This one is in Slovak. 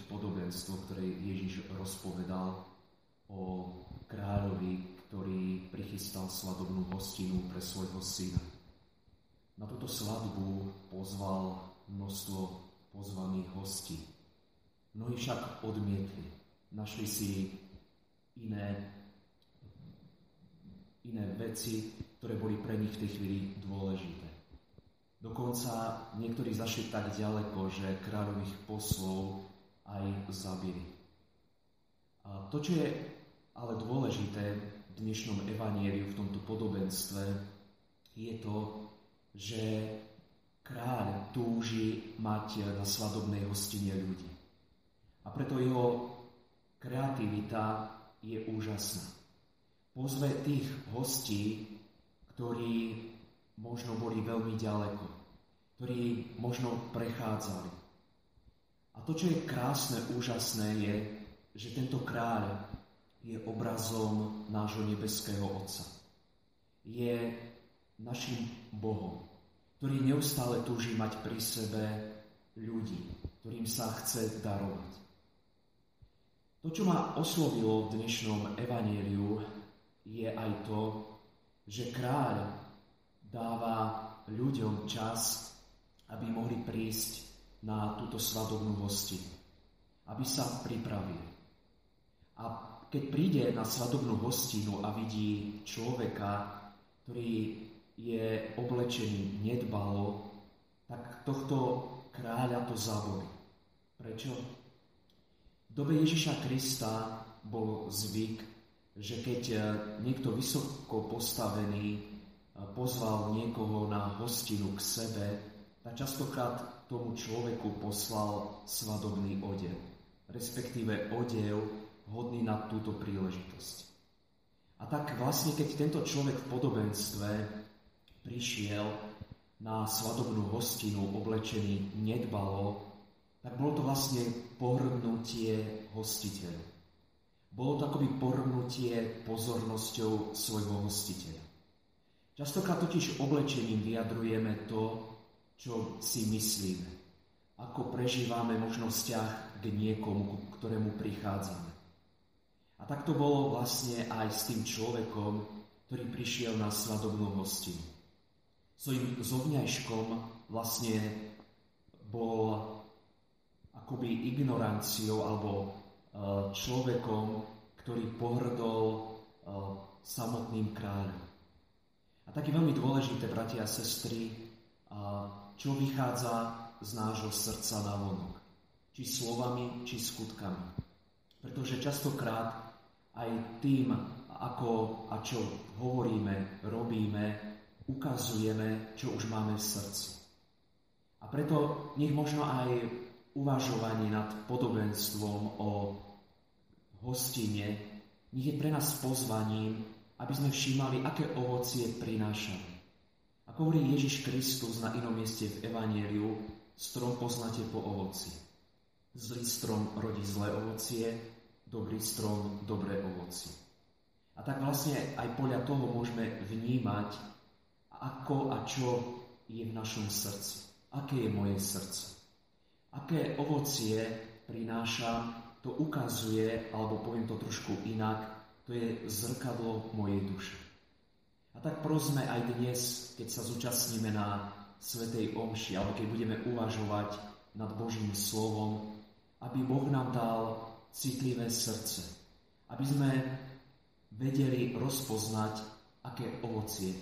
počuť podobenstvo, ktoré Ježiš rozpovedal o kráľovi, ktorý prichystal svadobnú hostinu pre svojho syna. Na túto svadbu pozval množstvo pozvaných hostí. Mnohí však odmietli. Našli si iné, iné veci, ktoré boli pre nich v tej chvíli dôležité. Dokonca niektorí zašli tak ďaleko, že kráľových poslov aj zabili. A to, čo je ale dôležité v dnešnom evanieliu, v tomto podobenstve, je to, že kráľ túži mať na svadobnej hostine ľudí. A preto jeho kreativita je úžasná. Pozve tých hostí, ktorí možno boli veľmi ďaleko, ktorí možno prechádzali. A to, čo je krásne, úžasné, je, že tento kráľ je obrazom nášho nebeského Otca. Je našim Bohom, ktorý neustále túži mať pri sebe ľudí, ktorým sa chce darovať. To, čo ma oslovilo v dnešnom evanieliu, je aj to, že kráľ dáva ľuďom čas, aby mohli prísť na túto svadobnú hostinu, aby sa pripravili. A keď príde na svadobnú hostinu a vidí človeka, ktorý je oblečený nedbalo, tak tohto kráľa to zabolí. Prečo? V dobe Ježiša Krista bol zvyk, že keď niekto vysoko postavený pozval niekoho na hostinu k sebe, tak častokrát tomu človeku poslal svadobný odev, respektíve odev hodný na túto príležitosť. A tak vlastne, keď tento človek v podobenstve prišiel na svadobnú hostinu oblečený nedbalo, tak bolo to vlastne pornutie hostiteľa. Bolo to akoby pornutie pozornosťou svojho hostiteľa. Častokrát totiž oblečením vyjadrujeme to, čo si myslíme. Ako prežívame možno vzťah k niekomu, k ktorému prichádzame. A tak to bolo vlastne aj s tým človekom, ktorý prišiel na svadobnú hostinu. Svojím zovňajškom vlastne bol akoby ignoranciou alebo e, človekom, ktorý pohrdol e, samotným kráľom. A tak je veľmi dôležité, bratia a sestry, čo vychádza z nášho srdca na vonok. Či slovami, či skutkami. Pretože častokrát aj tým, ako a čo hovoríme, robíme, ukazujeme, čo už máme v srdci. A preto nech možno aj uvažovanie nad podobenstvom o hostine, nech je pre nás pozvaním, aby sme všímali, aké ovocie prinášame. Ako hovorí Ježiš Kristus na inom mieste v Evangeliu, strom poznáte po ovoci. Zlý strom rodí zlé ovocie, dobrý strom dobré ovocie. A tak vlastne aj podľa toho môžeme vnímať, ako a čo je v našom srdci. Aké je moje srdce. Aké ovocie prinášam, to ukazuje, alebo poviem to trošku inak, to je zrkadlo mojej duše. A tak prosme aj dnes, keď sa zúčastníme na Svetej Omši, alebo keď budeme uvažovať nad Božím slovom, aby Boh nám dal citlivé srdce, aby sme vedeli rozpoznať, aké ovocie